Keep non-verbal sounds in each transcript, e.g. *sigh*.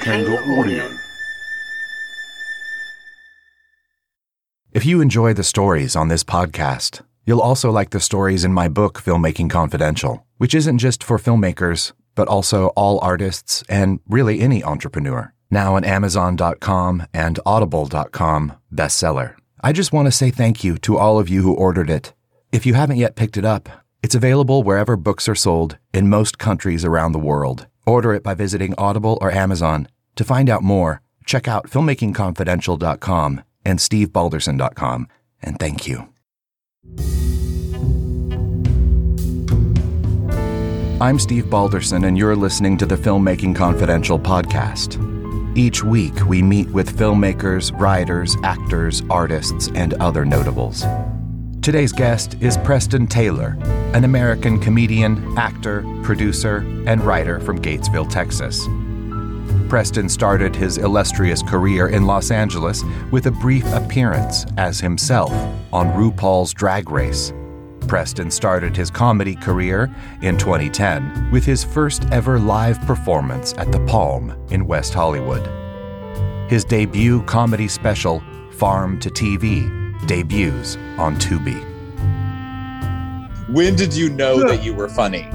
Panga Audio. If you enjoy the stories on this podcast, you'll also like the stories in my book, Filmmaking Confidential, which isn't just for filmmakers, but also all artists and really any entrepreneur. Now an Amazon.com and Audible.com bestseller. I just want to say thank you to all of you who ordered it. If you haven't yet picked it up, it's available wherever books are sold in most countries around the world. Order it by visiting Audible or Amazon. To find out more, check out filmmakingconfidential.com and stevebalderson.com. And thank you. I'm Steve Balderson, and you're listening to the Filmmaking Confidential podcast. Each week, we meet with filmmakers, writers, actors, artists, and other notables. Today's guest is Preston Taylor, an American comedian, actor, producer, and writer from Gatesville, Texas. Preston started his illustrious career in Los Angeles with a brief appearance as himself on RuPaul's Drag Race. Preston started his comedy career in 2010 with his first ever live performance at the Palm in West Hollywood. His debut comedy special, Farm to TV, debuts on Tubi. When did you know that you were funny?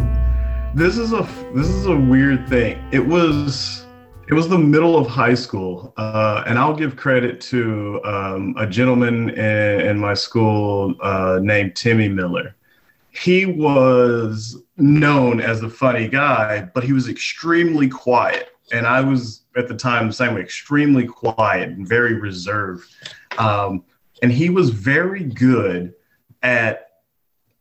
This is a this is a weird thing. It was it was the middle of high school, uh, and I'll give credit to um, a gentleman in, in my school uh, named Timmy Miller. He was known as a funny guy, but he was extremely quiet, and I was at the time the same way, extremely quiet and very reserved. Um, and he was very good at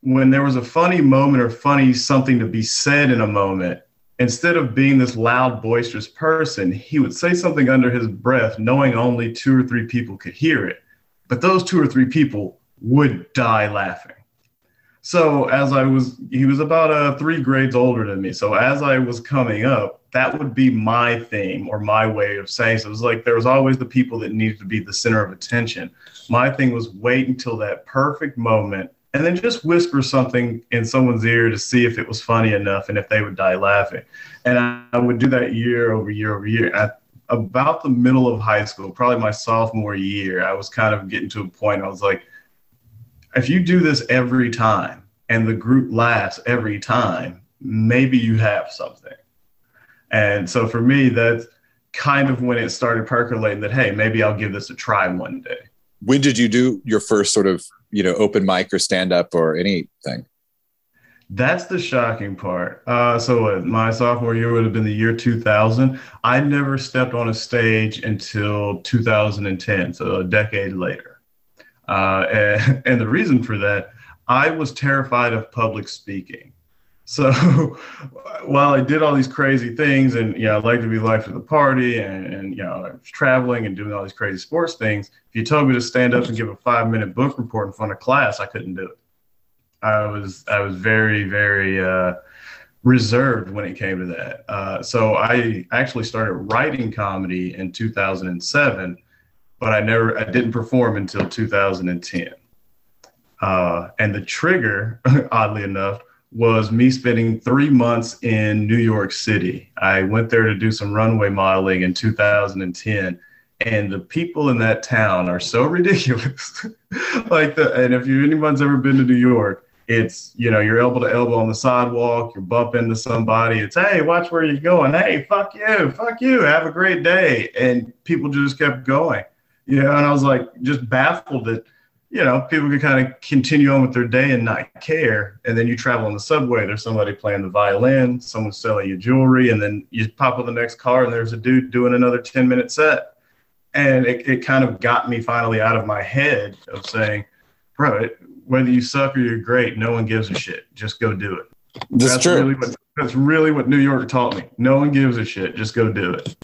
when there was a funny moment or funny something to be said in a moment instead of being this loud boisterous person he would say something under his breath knowing only two or three people could hear it. But those two or three people would die laughing. So as i was he was about uh, three grades older than me. So as i was coming up that would be my theme or my way of saying so it was like there was always the people that needed to be the center of attention my thing was wait until that perfect moment and then just whisper something in someone's ear to see if it was funny enough and if they would die laughing. And I, I would do that year over year over year. At about the middle of high school, probably my sophomore year, I was kind of getting to a point. I was like, if you do this every time and the group laughs every time, maybe you have something. And so for me, that's kind of when it started percolating that, hey, maybe I'll give this a try one day when did you do your first sort of you know open mic or stand up or anything? That's the shocking part. Uh, so my sophomore year would have been the year 2000 i never stepped on a stage until 2010 so a decade later. Uh, and, *laughs* and the reason for that i was terrified of public speaking so *laughs* while I did all these crazy things and, you know, I like to be life of the party and, and, you know, I was traveling and doing all these crazy sports things, if you told me to stand up and give a five minute book report in front of class, I couldn't do it. I was, I was very, very, uh, reserved when it came to that. Uh, so I actually started writing comedy in 2007, but I never, I didn't perform until 2010. Uh, and the trigger, *laughs* oddly enough, was me spending three months in New York City. I went there to do some runway modeling in 2010. And the people in that town are so *laughs* ridiculous. *laughs* like the, and if you anyone's ever been to New York, it's you know you're elbow to elbow on the sidewalk, you're bumping into somebody. It's hey, watch where you're going. Hey, fuck you, fuck you. Have a great day. And people just kept going. You know, and I was like just baffled that you know, people can kind of continue on with their day and not care. And then you travel on the subway, there's somebody playing the violin, someone's selling you jewelry, and then you pop on the next car and there's a dude doing another 10 minute set. And it, it kind of got me finally out of my head of saying, bro, it, whether you suck or you're great, no one gives a shit. Just go do it. That's, that's true. Really what, that's really what New York taught me. No one gives a shit. Just go do it.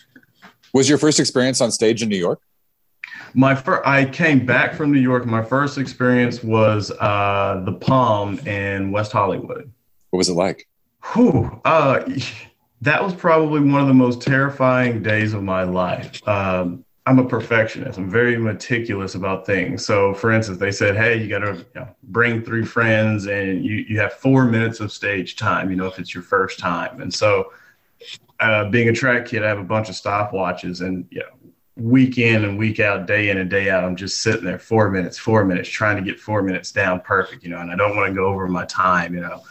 Was your first experience on stage in New York? My first, I came back from New York. My first experience was uh, the Palm in West Hollywood. What was it like? Whew, uh, that was probably one of the most terrifying days of my life. Um, I'm a perfectionist. I'm very meticulous about things. So, for instance, they said, "Hey, you got to you know, bring three friends, and you you have four minutes of stage time. You know, if it's your first time." And so, uh, being a track kid, I have a bunch of stopwatches, and you know, week in and week out, day in and day out, I'm just sitting there four minutes, four minutes, trying to get four minutes down perfect, you know, and I don't want to go over my time, you know.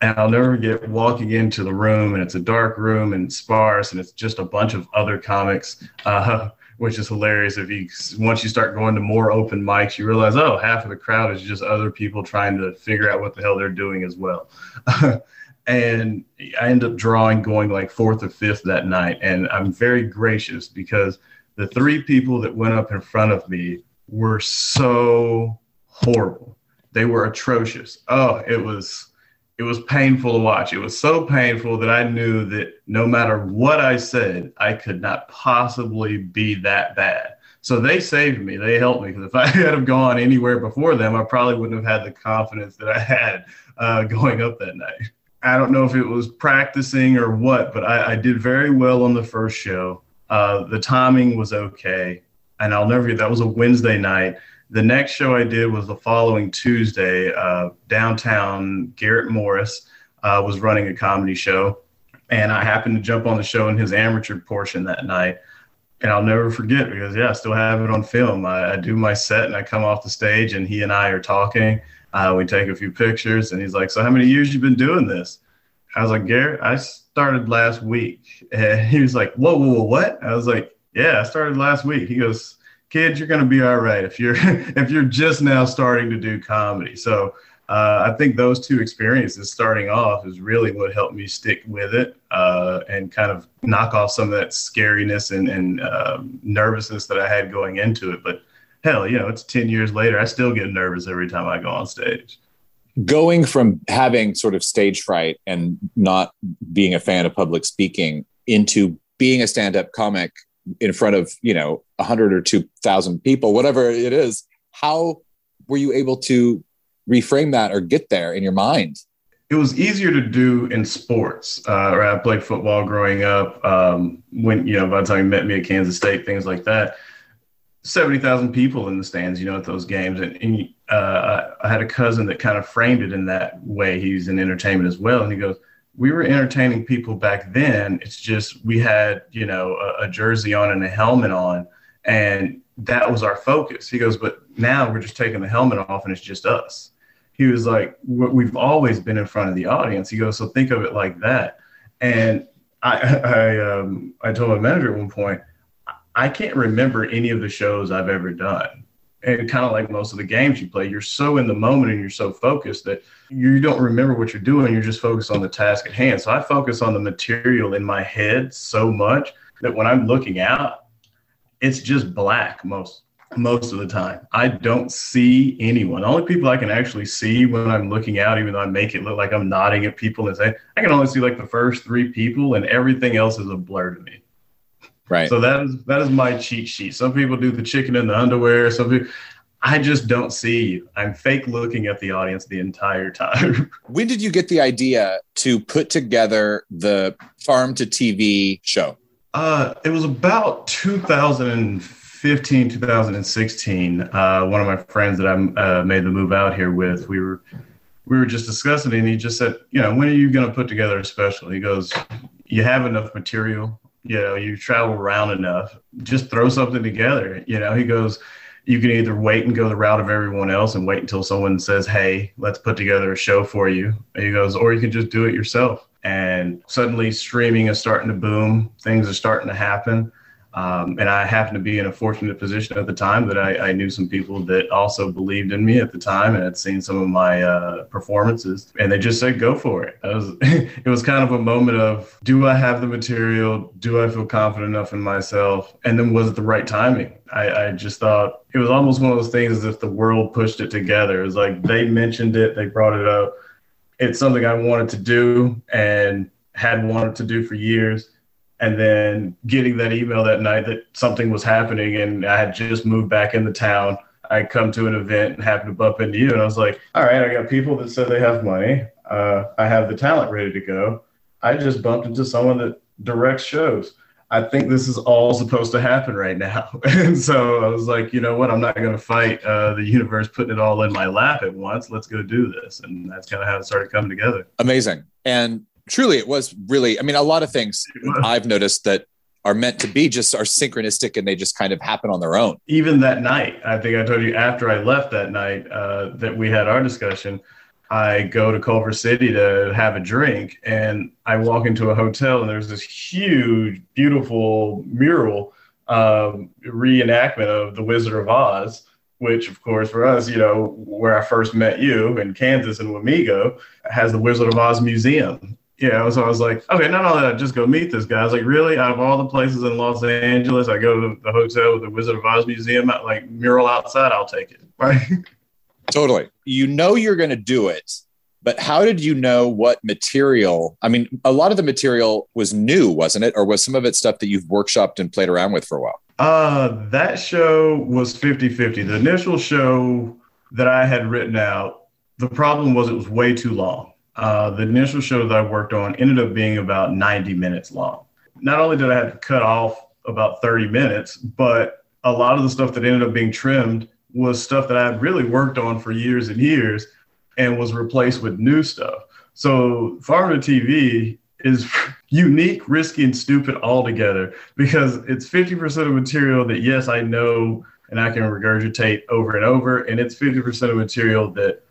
And I'll never get walking into the room, and it's a dark room and sparse, and it's just a bunch of other comics, uh, *laughs* which is hilarious. If you once you start going to more open mics, you realize, oh, half of the crowd is just other people trying to figure out what the hell they're doing as well. *laughs* and I end up drawing going like fourth or fifth that night, and I'm very gracious because the three people that went up in front of me were so horrible. They were atrocious. Oh, it was it was painful to watch. It was so painful that I knew that no matter what I said, I could not possibly be that bad. So they saved me. They helped me because if I *laughs* had have gone anywhere before them, I probably wouldn't have had the confidence that I had uh, going up that night. I don't know if it was practicing or what, but I, I did very well on the first show. Uh, the timing was okay, and I'll never. forget That was a Wednesday night the next show I did was the following Tuesday. Uh, downtown, Garrett Morris uh, was running a comedy show, and I happened to jump on the show in his amateur portion that night. And I'll never forget because yeah, I still have it on film. I, I do my set and I come off the stage and he and I are talking. Uh, we take a few pictures and he's like, "So how many years you been doing this?" I was like, "Garrett, I started last week." *laughs* And he was like, "Whoa, whoa, whoa, what?" I was like, "Yeah, I started last week." He goes, kids, you're going to be all right if you're *laughs* if you're just now starting to do comedy. So uh, I think those two experiences starting off is really what helped me stick with it uh, and kind of knock off some of that scariness and, and uh, nervousness that I had going into it. But hell, you know, it's 10 years later. I still get nervous every time I go on stage. Going from having sort of stage fright and not being a fan of public speaking into being a stand up comic in front of you know a hundred or two thousand people, whatever it is. How were you able to reframe that or get there in your mind? It was easier to do in sports. Uh, I played football growing up. Um, when you know, by the time you met me at Kansas State, things like that. Seventy thousand people in the stands, you know, at those games, and, and uh, I had a cousin that kind of framed it in that way. He's in entertainment as well, and he goes, we were entertaining people back then. It's just we had, you know, a, a, jersey on and a helmet on, and that was our focus. He goes, but now we're just taking the helmet off and it's just us. He was like, we've always been in front of the audience. He goes, so think of it like that. And I, *laughs* I, um, I told my manager at one point, I can't remember any of the shows I've ever done and kind of like most of the games you play, you're so in the moment and you're so focused that you don't remember what you're doing. You're just focused on the task at hand. So I focus on the material in my head so much that when I'm looking out, it's just black most most of the time. I don't see anyone. The only people I can actually see when I'm looking out, even though I make it look like I'm nodding at people and say, I can only see like the first three people, and everything else is a blur to me. Right. So that is that is my cheat sheet. Some people do the chicken in the underwear. Some people, I just don't see you. I'm fake looking at the audience the entire time. *laughs* when did you get the idea to put together the farm to TV show? Uh, it was about 2015, 2016. Uh, one of my friends that I uh, made the move out here with, we were we were just discussing it, and he just said, you know, when are you going to put together a special? He goes, you have enough material you know, you travel around enough, just throw something together. You know, he goes, you can either wait and go the route of everyone else and wait until someone says, Hey, let's put together a show for you. And he goes, or you can just do it yourself. And suddenly streaming is starting to boom. Things are starting to happen. Um, and I happened to be in a fortunate position at the time that I, I, knew some people that also believed in me at the time and had seen some of my uh, performances, and they just said, "Go for it." Was, *laughs* it was kind of a moment of, "Do I have the material? Do I feel confident enough in myself?" And then was it the right timing? I, I just thought it was almost one of those things as if the world pushed it together. It was like they mentioned it, they brought it up. It's something I wanted to do and had wanted to do for years and then getting that email that night that something was happening and I had just moved back into town. I come to an event and happened to bump into you, and I was like, "All right, I got people that said they have money. Uh, I have the talent ready to go. I just bumped into someone that directs shows. I think this is all supposed to happen right now." *laughs* and so I was like, "You know what? I'm not going to fight uh, the universe putting it all in my lap at once. Let's go do this." And that's kind of how it started coming together. Amazing. And Truly, it was really. I mean, a lot of things I've noticed that are meant to be just are synchronistic and they just kind of happen on their own. Even that night, I think I told you after I left that night uh, that we had our discussion. I go to Culver City to have a drink, and I walk into a hotel, and there's this huge, beautiful mural um, reenactment of The Wizard of Oz. Which, of course, for us, you know, where I first met you in Kansas and Wamego, has the Wizard of Oz Museum yeah, so I was like, okay, not only that, just go meet this guy. I was like, really? Out of all the places in Los Angeles, I go to the hotel with the Wizard of Oz museum, like mural outside, I'll take it. *laughs* Right? Totally. You know you're going to do it, but how did you know what material? I mean, a lot of the material was new, wasn't it? Or was some of it stuff that you've workshopped and played around with for a while? Uh, that show was 50 50. The initial show that I had written out, the problem was it was way too long uh, the initial show that I worked on ended up being about 90 minutes long. Not only did I have to cut off about 30 minutes, but a lot of the stuff that ended up being trimmed was stuff that I had really worked on for years and years and was replaced with new stuff. So Farm to TV is *laughs* unique, risky, and stupid altogether because it's 50% of material that, yes, I know and I can regurgitate over and over. And it's 50% of material that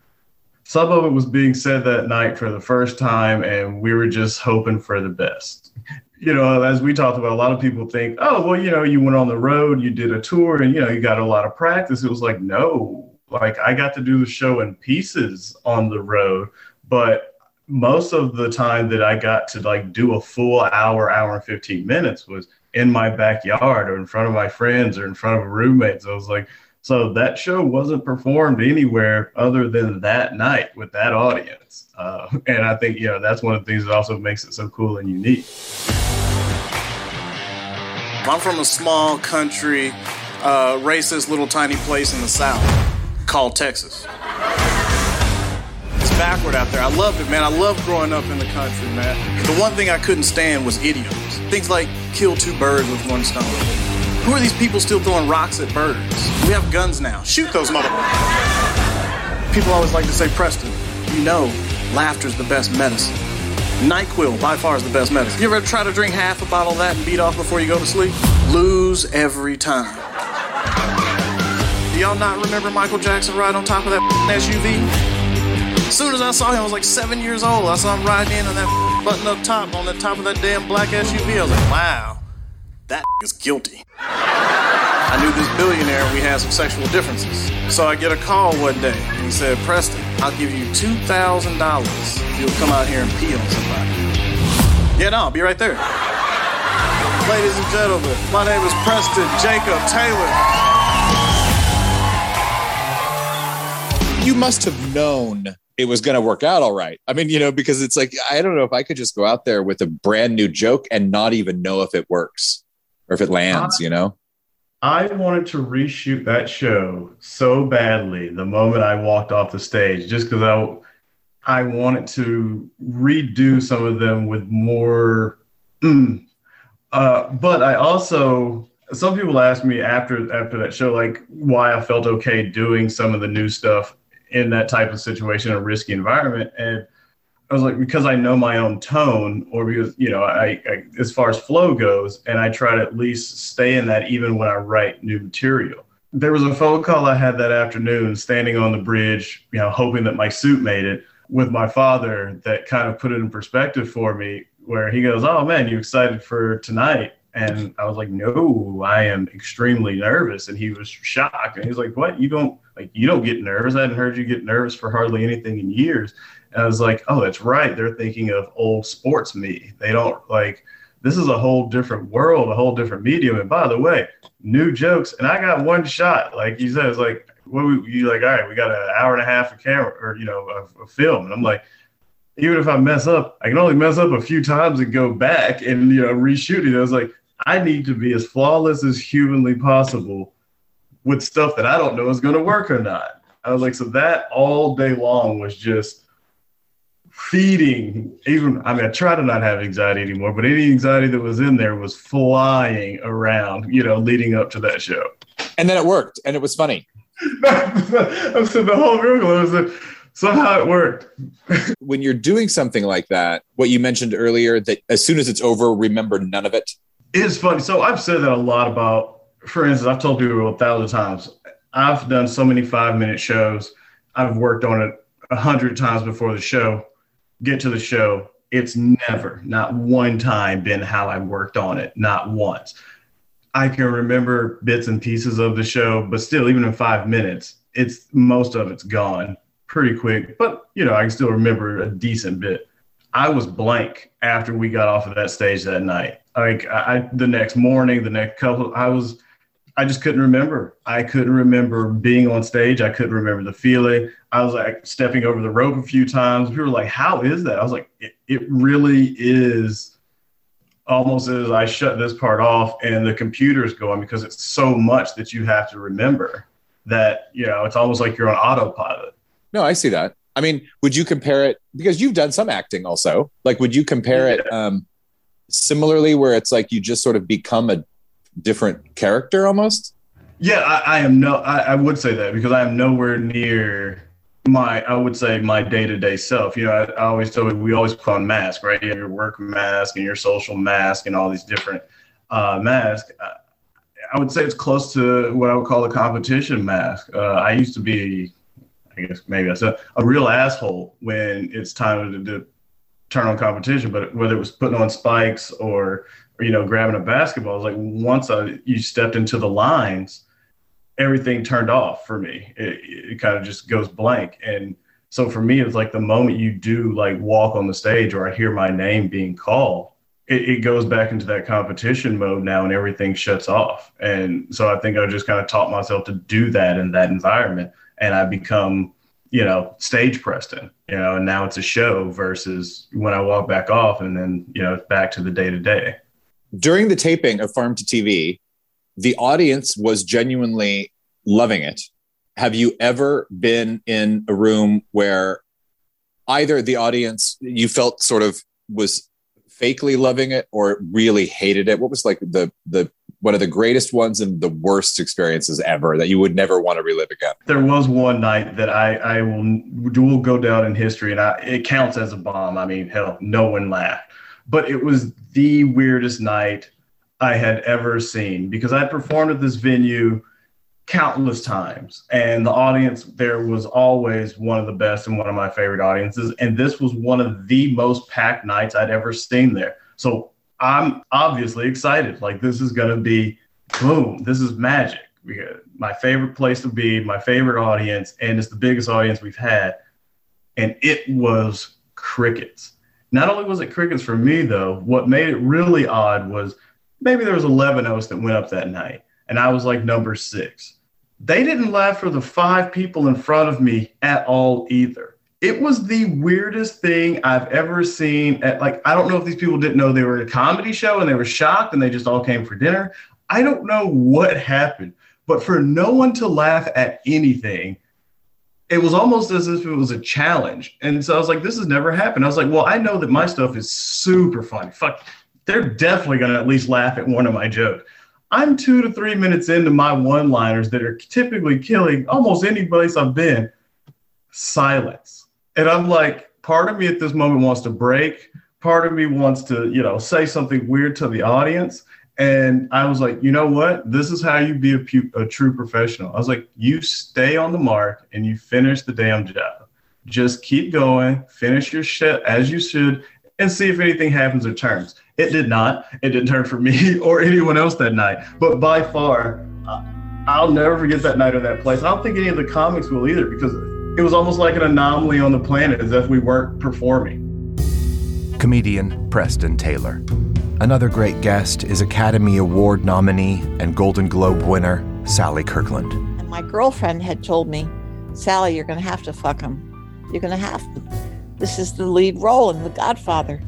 some of it was being said that night for the first time, and we were just hoping for the best. You know, as we talked about, a lot of people think, oh, well, you know, you went on the road, you did a tour, and, you know, you got a lot of practice. It was like, no, like I got to do the show in pieces on the road, but most of the time that I got to like do a full hour, hour and 15 minutes was in my backyard or in front of my friends or in front of roommates. I was like, so that show wasn't performed anywhere other than that night with that audience. Uh, and I think, you know, that's one of the things that also makes it so cool and unique. I'm from a small country, uh, racist little tiny place in the South called Texas. It's backward out there. I loved it, man. I loved growing up in the country, man. The one thing I couldn't stand was idioms. Things like kill two birds with one stone. Who are these people still throwing rocks at birds? We have guns now. Shoot those motherfuckers. People always like to say, Preston, you know, laughter's the best medicine. NyQuil by far is the best medicine. You ever try to drink half a bottle of that and beat off before you go to sleep? Lose every time. Do y'all not remember Michael Jackson ride on top of that *laughs* SUV? As soon as I saw him, I was like seven years old. I saw him riding in on that *laughs* button up top on the top of that damn black SUV. I was like, wow that *laughs* is guilty. I knew this billionaire we had some sexual differences. So I get a call one day and he said, Preston, I'll give you $2,000 if you'll come out here and pee on somebody. Yeah, no, I'll be right there. Ladies and gentlemen, my name is Preston Jacob Taylor. You must have known it was going to work out all right. I mean, you know, because it's like, I don't know if I could just go out there with a brand new joke and not even know if it works or if it lands, I, you know? I wanted to reshoot that show so badly the moment I walked off the stage, just because I I wanted to redo some of them with more. Mm, uh, but I also some people asked me after after that show like why I felt okay doing some of the new stuff in that type of situation, a risky environment, and I was like, because I know my own tone, or because you know, I, I, as far as flow goes, and I try to at least stay in that even when I write new material. There was a phone call I had that afternoon, standing on the bridge, you know, hoping that my suit made it with my father. That kind of put it in perspective for me, where he goes, "Oh man, you excited for tonight?" And I was like, "No, I am extremely nervous." And he was shocked, and he's like, "What? You don't like you don't get nervous? I hadn't heard you get nervous for hardly anything in years." And I was like, oh, that's right. They're thinking of old sports me. They don't like this is a whole different world, a whole different medium. And by the way, new jokes. And I got one shot. Like you said, it's like, what we, you like, all right, we got an hour and a half of camera or, you know, a, a film. And I'm like, even if I mess up, I can only mess up a few times and go back and, you know, reshoot it. I was like, I need to be as flawless as humanly possible with stuff that I don't know is going to work or not. I was like, so that all day long was just feeding even i mean i try to not have anxiety anymore but any anxiety that was in there was flying around you know leading up to that show and then it worked and it was funny *laughs* i said the whole room was like, somehow it worked. *laughs* when you're doing something like that, what you mentioned earlier, that as soon as it's over, remember none of it. It's funny. So I've said that a lot about, for instance, I've told people a thousand times. I've done so many five minute shows. I've worked on it a hundred times before the show. Get to the show. It's never, not one time, been how I worked on it. Not once. I can remember bits and pieces of the show, but still, even in five minutes, it's most of it's gone pretty quick. But you know, I can still remember a decent bit. I was blank after we got off of that stage that night. Like I, the next morning, the next couple, I was, I just couldn't remember. I couldn't remember being on stage. I couldn't remember the feeling. I was like stepping over the rope a few times. People were like, "How is that?" I was like, "It, it really is." almost as I shut this part off and the computer's going because it's so much that you have to remember that, you know, it's almost like you're on autopilot. No, I see that. I mean, would you compare it because you've done some acting also? Like, would you compare yeah. it um, similarly where it's like you just sort of become a different character almost? Yeah, I, I am no, I, I would say that because I am nowhere near my I would say my day to day self. You know, I, I, always tell you we always put on mask, right? You have your work mask and your social mask and all these different uh, masks. I, would say it's close to what I would call a competition mask. Uh, I used to be, I guess maybe I said a real asshole when it's time to, to turn on competition, but whether it was putting on spikes or you know grabbing a basketball, it's like once I, you stepped into the lines everything turned off for me. It, it kind of just goes blank. And so for me, it's like the moment you do like walk on the stage or I hear my name being called, it, it goes back into that competition mode now and everything shuts off. And so I think I just kind of taught myself to do that in that environment. And I become, you know, stage Preston, you know, and now it's a show versus when I walk back off and then, you know, back to the day to day. During the taping of Farm to TV, the audience was genuinely loving it. Have you ever been in a room where either the audience you felt sort of was fakely loving it or really hated it? What was like the the one of the greatest ones and the worst experiences ever that you would never want to relive again? There was one night that I I will will go down in history, and I, it counts as a bomb. I mean, hell, no one laughed, but it was the weirdest night I had ever seen because I performed at this venue countless times and the audience there was always one of the best and one of my favorite audiences and this was one of the most packed nights I'd ever seen there. So I'm obviously excited. Like this is going to be boom, this is magic. My favorite place to be, my favorite audience and it's the biggest audience we've had and it was crickets. Not only was it crickets for me though, what made it really odd was maybe there was 11 of us that went up that night and I was like number six. They didn't laugh for the five people in front of me at all either. It was the weirdest thing I've ever seen. At, like, I don't know if these people didn't know they were a comedy show and they were shocked and they just all came for dinner. I don't know what happened, but for no one to laugh at anything, it was almost as if it was a challenge. And so I was like, this has never happened. I was like, well, I know that my stuff is super funny. Fuck, they're definitely going to at least laugh at one of my jokes. I'm two to three minutes into my one liners that are typically killing almost any place I've been. Silence. And I'm like, part of me at this moment wants to break. Part of me wants to, you know, say something weird to the audience. And I was like, you know what? This is how you be a, pu- a true professional. I was like, you stay on the mark and you finish the damn job. Just keep going, finish your shit as you should, and see if anything happens or turns. It did not. It didn't turn for *laughs* me or anyone else that night. But by far, I'll never forget that night or that place. I don't think any of the comics will either because it was almost like an anomaly on the planet as if we weren't performing. Comedian Preston Taylor. Another great guest is Academy Award nominee and Golden Globe winner Sally Kirkland. And my girlfriend had told me, Sally, you're going to have to fuck him. You're going to have to. This is the lead role in The Godfather.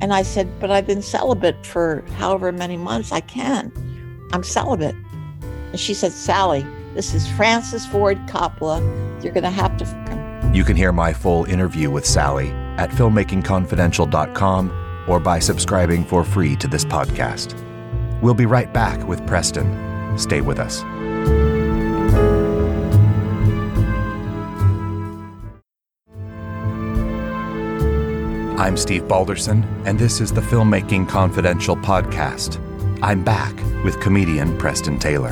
And I said, But I've been celibate for however many months I can. I'm celibate. And she said, Sally, this is Francis Ford Coppola. You're going to have to fuck him. You can hear my full interview with Sally at filmmakingconfidential.com or by subscribing for free to this podcast. We'll be right back with Preston. Stay with us. I'm Steve Balderson, and this is the Filmmaking Confidential podcast. I'm back with comedian Preston Taylor.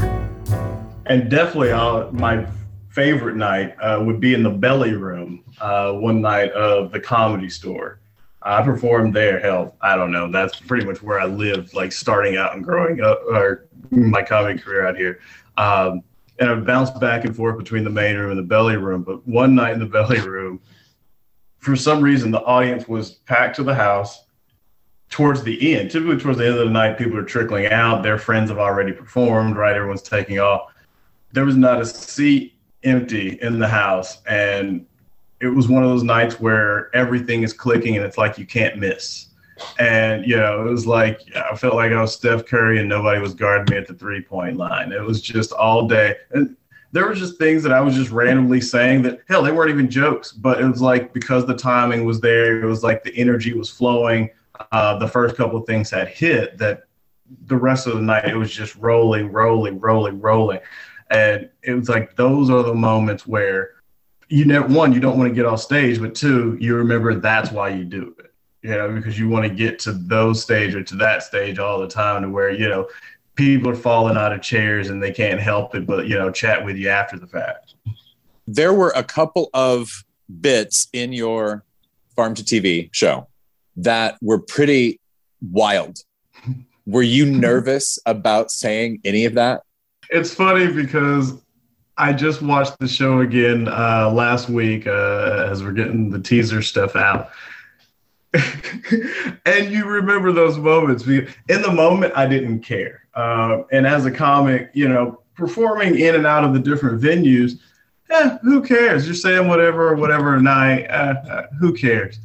And definitely, uh, my favorite night uh, would be in the belly room uh, one night of the comedy store. I performed there. Hell, I don't know. That's pretty much where I lived, like starting out and growing up, or my comedy career out here. Um, and I bounced back and forth between the main room and the belly room. But one night in the belly room, for some reason, the audience was packed to the house towards the end. Typically, towards the end of the night, people are trickling out. Their friends have already performed, right? Everyone's taking off. There was not a seat empty in the house. And it was one of those nights where everything is clicking and it's like you can't miss. And, you know, it was like I felt like I was Steph Curry and nobody was guarding me at the three point line. It was just all day. And there was just things that I was just randomly saying that, hell, they weren't even jokes, but it was like because the timing was there, it was like the energy was flowing. Uh, the first couple of things had hit that the rest of the night, it was just rolling, rolling, rolling, rolling. And it was like those are the moments where you never one, you don't want to get off stage, but two, you remember that's why you do it you know, because you want to get to those stage or to that stage all the time to where, you know, people are falling out of chairs and they can't help it, but, you know, chat with you after the fact. There were a couple of bits in your farm to TV show that were pretty wild. *laughs* Were you nervous about saying any of that? It's funny because I just watched the show again uh, last week uh, as we're getting the teaser stuff out. *laughs* and you remember those moments. In the moment, I didn't care. Uh, and as a comic, you know, performing in and out of the different venues, eh, who cares? You're saying whatever, whatever night, uh, uh, who cares?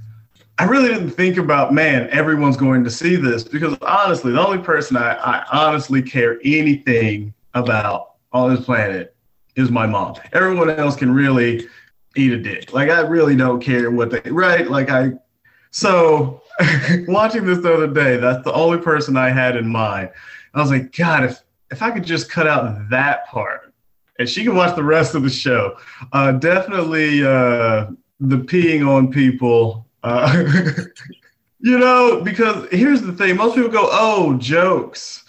I really didn't think about, man, everyone's going to see this because honestly, the only person I, I honestly care anything about on this planet is my mom. Everyone else can really eat a dick. Like I really don't care what they right. Like I so *laughs* watching this the other day, that's the only person I had in mind. I was like, God, if if I could just cut out that part and she can watch the rest of the show, uh, definitely uh, the peeing on people. Uh, *laughs* you know, because here's the thing: most people go, "Oh, jokes."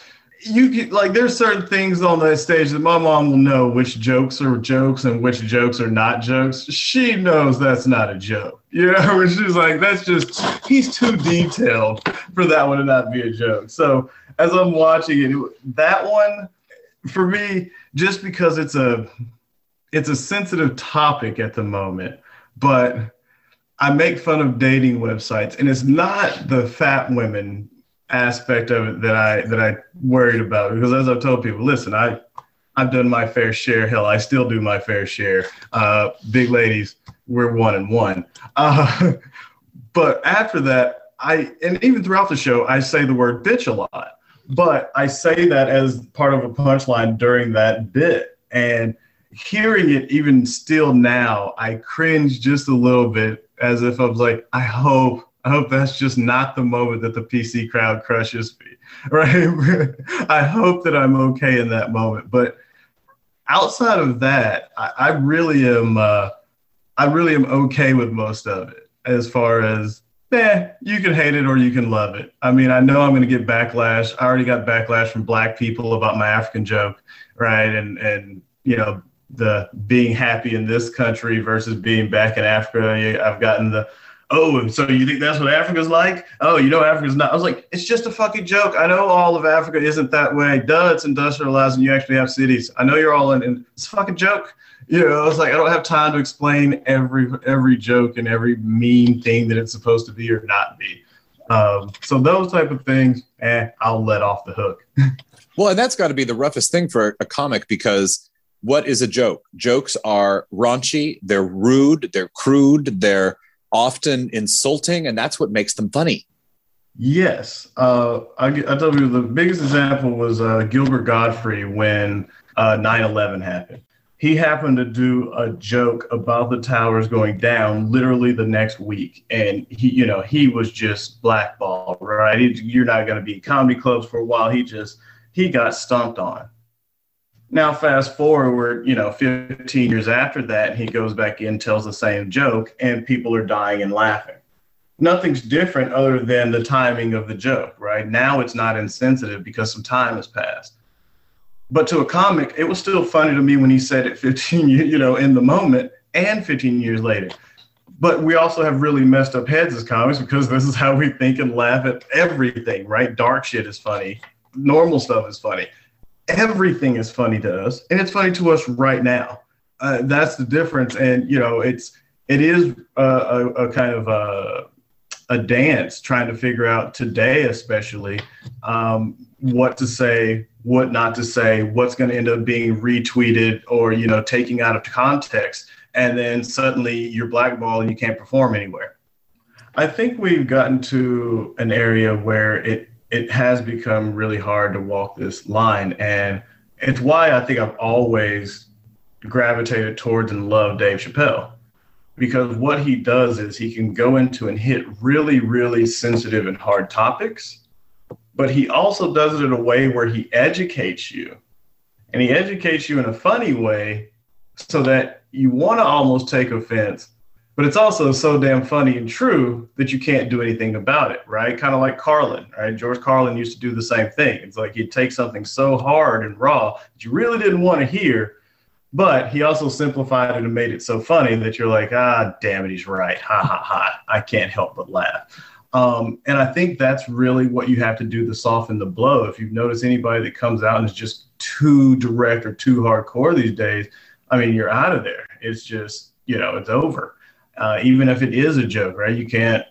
You get like there's certain things on that stage that my mom will know which jokes are jokes and which jokes are not jokes. She knows that's not a joke. *laughs* You know, she's like, that's just he's too detailed for that one to not be a joke. So as I'm watching it, that one for me, just because it's a it's a sensitive topic at the moment, but I make fun of dating websites, and it's not the fat women aspect of it that I that I worried about because as I've told people, listen, I I've done my fair share. Hell, I still do my fair share. Uh, big ladies, we're one and one. Uh, *laughs* but after that, I and even throughout the show, I say the word bitch a lot. But I say that as part of a punchline during that bit, and hearing it even still now, I cringe just a little bit as if I was like, I hope I hope that's just not the moment that the PC crowd crushes me, *laughs* right? I hope that I'm okay in that moment. But outside of that, I, I really am. Uh, I really am okay with most of it. As far as, eh, you can hate it or you can love it. I mean, I know I'm going to get backlash. I already got backlash from black people about my African joke, right? And and you know the being happy in this country versus being back in Africa. I've gotten the oh, and so you think that's what Africa's like? Oh, you know Africa's not. I was like, it's just a fucking joke. I know all of Africa isn't that way. Duh, it's industrialized and you actually have cities. I know you're all in, it's a fucking joke. You know, I was like I don't have time to explain every every joke and every mean thing that it's supposed to be or not be. Um, so those type of things, eh, I'll let off the hook. *laughs* well, and that's got to be the roughest thing for a comic because what is a joke? Jokes are raunchy, they're rude, they're crude, they're often insulting, and that's what makes them funny. Yes, uh, I, I tell you the biggest example was uh, Gilbert Gottfried when uh, 9/11 happened. He happened to do a joke about the towers going down literally the next week, and he, you know, he was just blackballed. Right, he, you're not going to be in comedy clubs for a while. He just he got stumped on. Now, fast forward, you know, 15 years after that, he goes back in, tells the same joke, and people are dying and laughing. nothing's different other than the timing of the joke, right? Now it's not insensitive because some time has passed. But to a comic, it was still funny to me when he said it 15 years, you know, in the moment and 15 years later. But we also have really messed up heads as comics because this is how we think and laugh at everything, right? Dark shit is funny. Normal stuff is funny. Everything is funny to us, and it's funny to us right now. Uh, that's the difference. And you know, it's it is a, a, a kind of a, a, dance trying to figure out today, especially um, what to say, what not to say, what's going to end up being retweeted or you know taking out of context and then suddenly you're blackballed and you can't perform anywhere. I think we've gotten to an area where it it has become really hard to walk this line, and it's why I think I've always gravitated towards and loved Dave Chappelle because what he does is he can go into and hit really really sensitive and hard topics but he also does it in a way where he educates you. And he educates you in a funny way so that you want to almost take offense, but it's also so damn funny and true that you can't do anything about it, right? Kind of like Carlin, right? George Carlin used to do the same thing. It's like he'd take something so hard and raw that you really didn't want to hear, but he also simplified it and made it so funny that you're like, ah, damn it, he's right. Ha ha ha. I can't help but laugh. Um, and I think that's really what you have to do to soften the blow. If you've noticed anybody that comes out and is just too direct or too hardcore these days, I mean, you're out of there. It's just, you know, it's over. Uh, even if it is a joke, right? You can't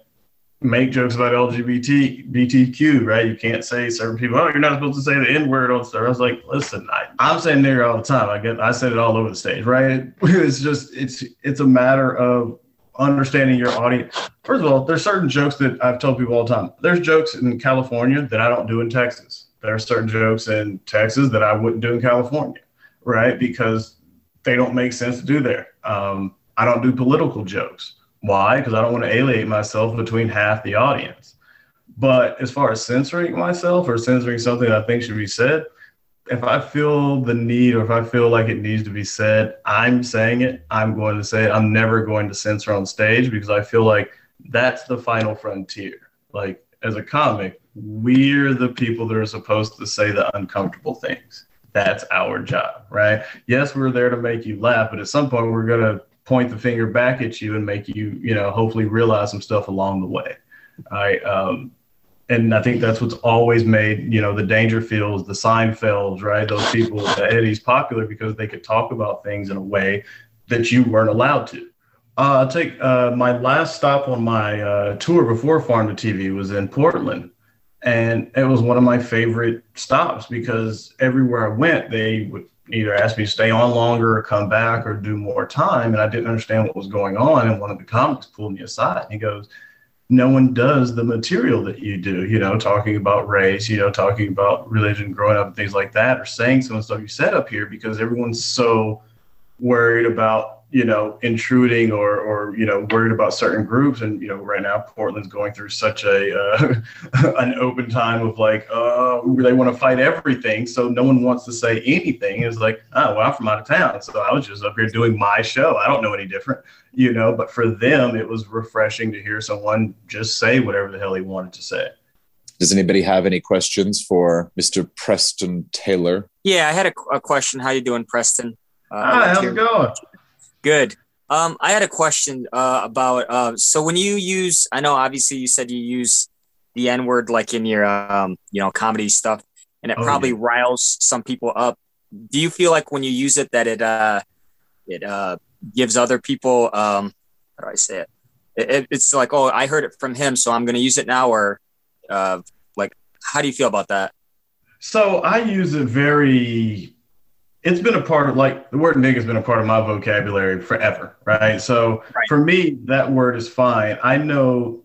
make jokes about LGBT, BTQ, right? You can't say certain people, oh, you're not supposed to say the N word on stuff. I was like, listen, I, I'm saying nigger all the time. I get, I said it all over the stage, right? *laughs* It's just, it's, it's a matter of understanding your audience. First of all, there's certain jokes that I've told people all the time. There's jokes in California that I don't do in Texas. There are certain jokes in Texas that I wouldn't do in California, right? Because they don't make sense to do there. Um, I don't do political jokes. Why? Because I don't want to alienate myself between half the audience. But as far as censoring myself or censoring something that I think should be said, if I feel the need or if I feel like it needs to be said, I'm saying it. I'm going to say it. I'm never going to censor on stage because I feel like that's the final frontier. Like as a comic, we're the people that are supposed to say the uncomfortable things that's our job, right? Yes, we're there to make you laugh, but at some point we're going to point the finger back at you and make you, you know, hopefully realize some stuff along the way. Right. Um, and I think that's what's always made, you know, the Dangerfields, the Seinfelds, right? Those people, the Eddie's popular because they could talk about things in a way that you weren't allowed to. Uh, I'll take uh, my last stop on my uh, tour before Farm to TV was in Portland. And it was one of my favorite stops because everywhere I went, they would either asked me to stay on longer or come back or do more time. And I didn't understand what was going on. And one of the comics pulled me aside and he goes, no one does the material that you do, you know, talking about race, you know, talking about religion, growing up and things like that, or saying some of the stuff you said up here because everyone's so worried about you know, intruding or, or, you know, worried about certain groups. And, you know, right now Portland's going through such a, uh, *laughs* an open time of like, uh, they want to fight everything. So no one wants to say anything. It's like, oh, well, I'm from out of town. So I was just up here doing my show. I don't know any different, you know, but for them, it was refreshing to hear someone just say whatever the hell he wanted to say. Does anybody have any questions for Mr. Preston Taylor? Yeah, I had a, a question. How you doing, Preston? Uh, Hi, how's it going? Good. Um, I had a question uh, about uh, so when you use, I know obviously you said you use the N word like in your um, you know comedy stuff, and it oh, probably yeah. riles some people up. Do you feel like when you use it that it uh, it uh, gives other people um, how do I say it? it? It's like oh I heard it from him, so I'm going to use it now, or uh, like how do you feel about that? So I use it very it's been a part of like the word nigga has been a part of my vocabulary forever, right? So right. for me, that word is fine. I know.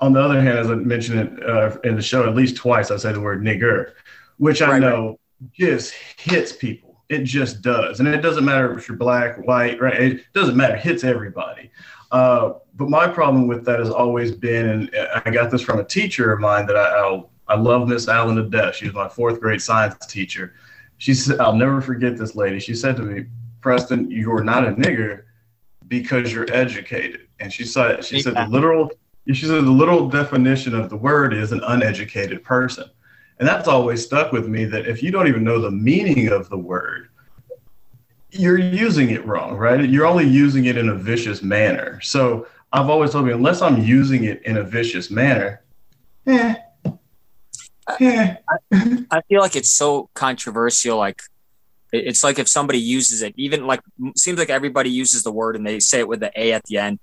On the other hand, as I mentioned it uh, in the show at least twice, I say the word nigger, which I right, know right. just hits people. It just does, and it doesn't matter if you're black, white, right? It doesn't matter. It hits everybody. Uh, but my problem with that has always been, and I got this from a teacher of mine that I I'll, I love Miss Allen to death. She was my fourth grade science teacher she said, I'll never forget this lady. She said to me, Preston, you're not a nigger because you're educated. And she said, she said the literal, She said the little definition of the word is an uneducated person. And that's always stuck with me that if you don't even know the meaning of the word, you're using it wrong, right? You're only using it in a vicious manner. So I've always told me, unless I'm using it in a vicious manner, eh. I, I feel like it's so controversial. Like, it's like if somebody uses it, even like seems like everybody uses the word and they say it with the A at the end.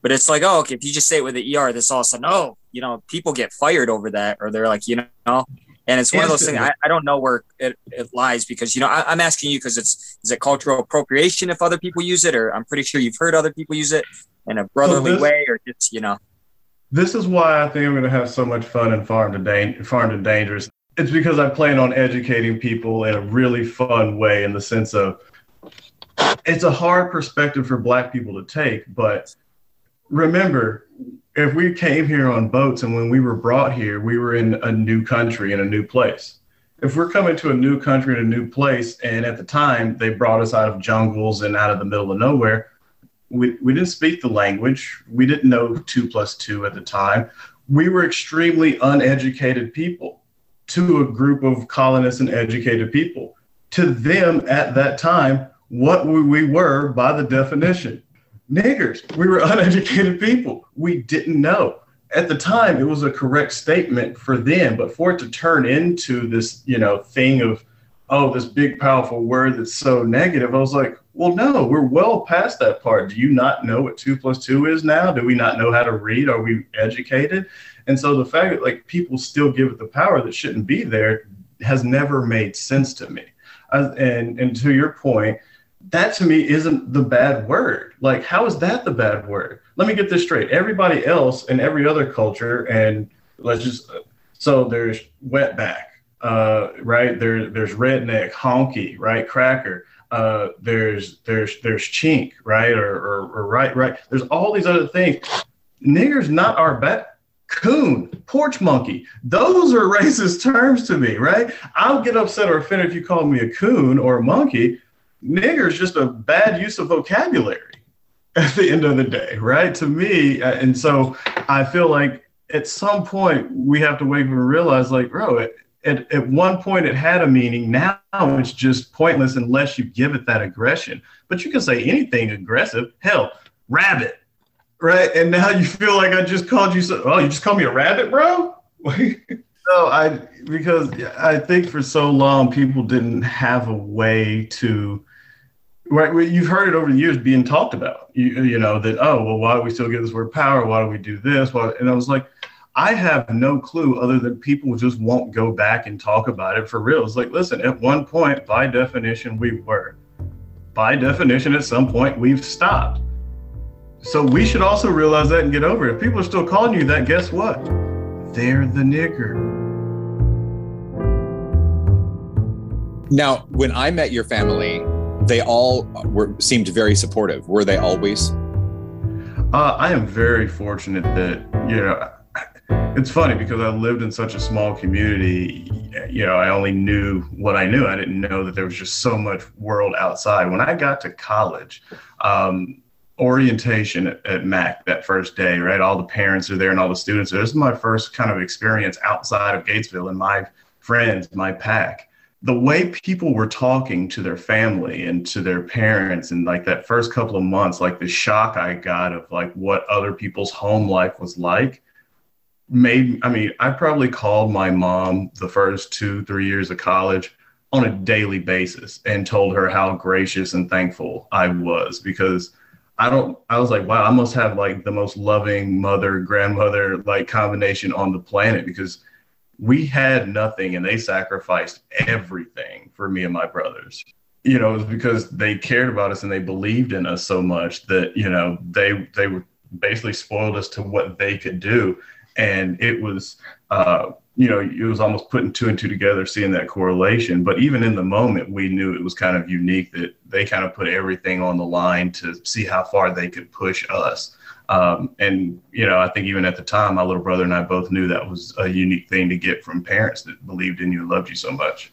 But it's like, oh, okay, if you just say it with the ER, this all of a sudden, oh, you know, people get fired over that, or they're like, you know, and it's one of those things I, I don't know where it, it lies because you know I, am asking you because it's is it cultural appropriation if other people use it, or I'm pretty sure you've heard other people use it in a brotherly way, or just you know. This is why I think I'm going to have so much fun in Farm to da- Farm to Dangerous. It's because I plan on educating people in a really fun way, in the sense of it's a hard perspective for Black people to take, but remember if we came here on boats and when we were brought here, we were in a new country in a new place. If we're coming to a new country in a new place, and at the time they brought us out of jungles and out of the middle of nowhere, we, we didn't speak the language. We didn't know two plus two at the time. We were extremely uneducated people to a group of colonists and educated people. To them at that time, what we were by the definition niggers. We were *laughs* uneducated people. We didn't know. At the time, it was a correct statement for them, but for it to turn into this, you know, thing of, oh, this big powerful word that's so negative, I was like, well, no, we're well past that part. Do you not know what two plus two is now? Do we not know how to read? Are we educated? And so the fact that like people still give it the power that shouldn't be there has never made sense to me. and and to your point, that to me isn't the bad word. Like, how is that the bad word? Let me get this straight. Everybody else in every other culture, and let's just so there's wetback, uh, right? There, there's redneck, honky, right? Cracker. Uh, there's there's there's chink, right? Or, or, or right, right. There's all these other things. Niggers not our bad coon, porch monkey. Those are *laughs* racist terms to me, right? I'll get upset or offended if you call me a coon or a monkey, nigger is just a bad use of vocabulary *laughs* at the end of the day, right? To me, uh, and so I feel like at some point we have to wake up and realize, like, bro, it, at, at one point it had a meaning. Now it's just pointless unless you give it that aggression. But you can say anything aggressive. Hell, rabbit, right? And now you feel like I just called you. So, oh, you just called me a rabbit, bro? *laughs* No, I because I think for so long people didn't have a way to right you've heard it over the years being talked about you, you know that oh well why do we still get this word power why do we do this why? and i was like i have no clue other than people just won't go back and talk about it for real it's like listen at one point by definition we were by definition at some point we've stopped so we should also realize that and get over it if people are still calling you that guess what they're the nigger now when i met your family they all were seemed very supportive. Were they always? Uh, I am very fortunate that you know. It's funny because I lived in such a small community. You know, I only knew what I knew. I didn't know that there was just so much world outside. When I got to college, um, orientation at, at, Mac that first day, right? All the parents are there and all the students are. This is my first kind of experience outside of Gatesville and my friends, my pack the way people were talking to their family and to their parents and like that first couple of months like the shock i got of like what other people's home life was like made i mean i probably called my mom the first two three years of college on a daily basis and told her how gracious and thankful i was because i don't i was like wow i must have like the most loving mother grandmother like combination on the planet because we had nothing and they sacrificed everything for me and my brothers. You know it was because they cared about us and they believed in us so much that you know they they were basically spoiled us to what they could do and it was uh you know it was almost putting two and two together seeing that correlation but even in the moment we knew it was kind of unique that they kind of put everything on the line to see how far they could push us um, and you know, I think even at the time, my little brother and I both knew that was a unique thing to get from parents that believed in you and loved you so much.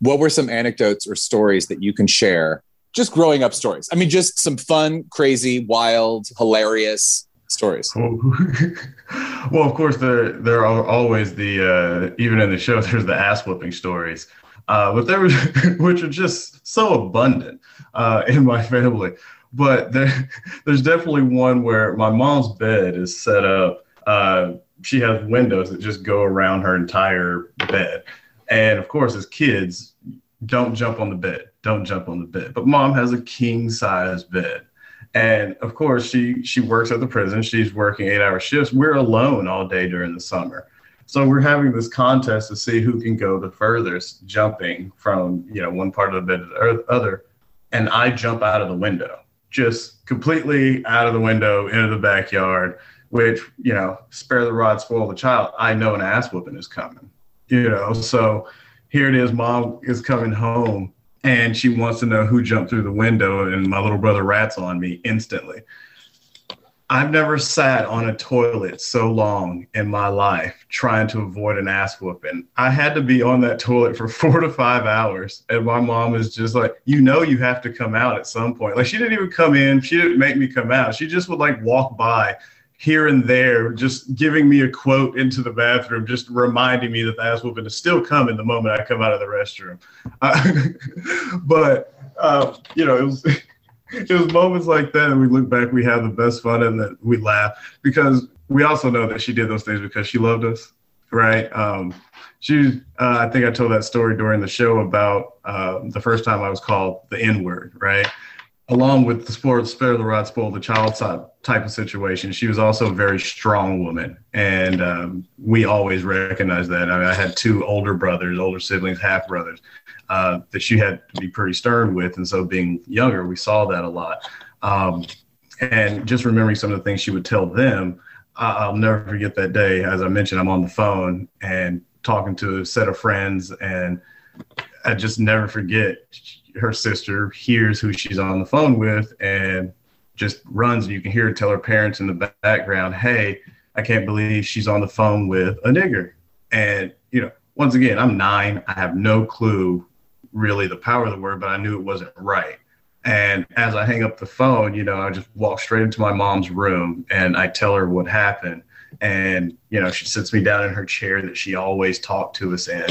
What were some anecdotes or stories that you can share? Just growing up stories. I mean, just some fun, crazy, wild, hilarious stories. *laughs* well, of course, there there are always the uh, even in the show. *laughs* There's the ass whooping stories, uh, but there was *laughs* which are just so abundant uh, in my family. But there, there's definitely one where my mom's bed is set up. Uh, she has windows that just go around her entire bed, and of course, as kids, don't jump on the bed. Don't jump on the bed. But mom has a king size bed. And of course, she she works at the prison. She's working eight hour shifts. We're alone all day during the summer. So we're having this contest to see who can go the furthest jumping from, you know, one part of the bed to the other. And I jump out of the window, just completely out of the window into the backyard, which, you know, spare the rod, spoil the child. I know an ass whooping is coming, you know. So here it is, mom is coming home and she wants to know who jumped through the window and my little brother rats on me instantly. I've never sat on a toilet so long in my life trying to avoid an ass whooping. I had to be on that toilet for *laughs* four to five hours and my mom is just like you know you have to come out at some point. Like she didn't even come in. She didn't make me come out. She just would like walk by here and there, just giving me a quote into the bathroom, just reminding me that the ass whooping is still coming the moment I come out of the restroom. Uh, *laughs* but uh, you know, it was *laughs* it was moments like that, and we look back, we have the best fun, and that we laugh because we also know that she did those things because she loved us, right? Um, she, uh, I think I told that story during the show about uh, the first time I was called the N word, right? Along with the sport, spare the rod, spoil the child type of situation, she was also a very strong woman. And um, we always recognized that. I mean, I had two older brothers, older siblings, half brothers, uh, that she had to be pretty stern with. And so being younger, we saw that a lot. Um, and just remembering some of the things she would tell them, I'll never forget that day. As I mentioned, I'm on the phone and talking to a set of friends, and I just never forget her sister hears who she's on the phone with and just runs and you can hear her tell her parents in the background hey i can't believe she's on the phone with a nigger. And you know once again i'm nine. I have no clue really the power of the word but i knew it wasn't right. And as i hang up the phone you know i just walk straight into my mom's room and i tell her what happened. And you know she sits me down in her chair that she always talked to us in.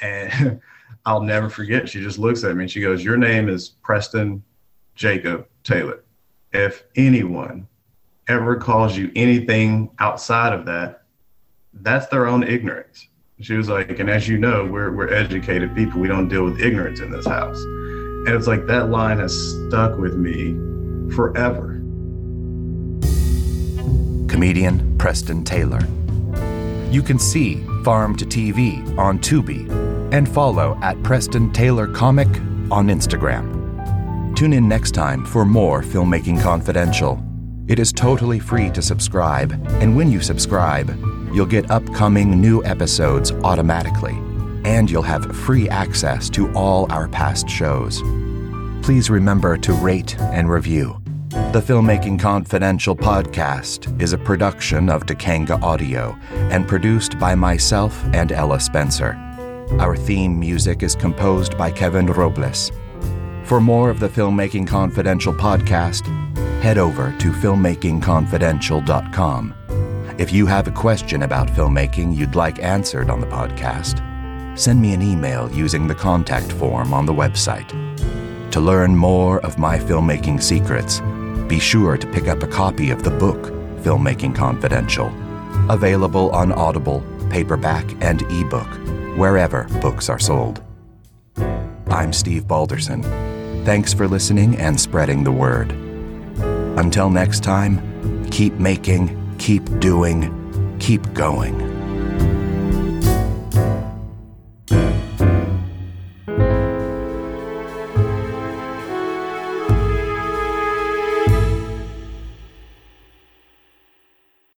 And *laughs* I'll never forget. She just looks at me and she goes, Your name is Preston Jacob Taylor. If anyone ever calls you anything outside of that, that's their own ignorance. She was like, and as you know, we're, we're educated people. We don't deal with ignorance in this house. And it's like that line has stuck with me forever. Comedian Preston Taylor. You can see Farm to TV on Tubi and follow at Preston Taylor Comic on Instagram. Tune in next time for more Filmmaking Confidential. It is totally free to subscribe, and when you subscribe, you'll get upcoming new episodes automatically, and you'll have free access to all our past shows. Please remember to rate and review. The Filmmaking Confidential podcast is a production of Dikenga Audio and produced by myself and Ella Spencer. Our theme music is composed by Kevin Robles. For more of the Filmmaking Confidential podcast, head over to filmmakingconfidential.com. If you have a question about filmmaking you'd like answered on the podcast, send me an email using the contact form on the website. To learn more of my filmmaking secrets, be sure to pick up a copy of the book, Filmmaking Confidential, available on Audible, paperback, and ebook wherever books are sold. I'm Steve Balderson. Thanks for listening and spreading the word. Until next time, keep making, keep doing, keep going.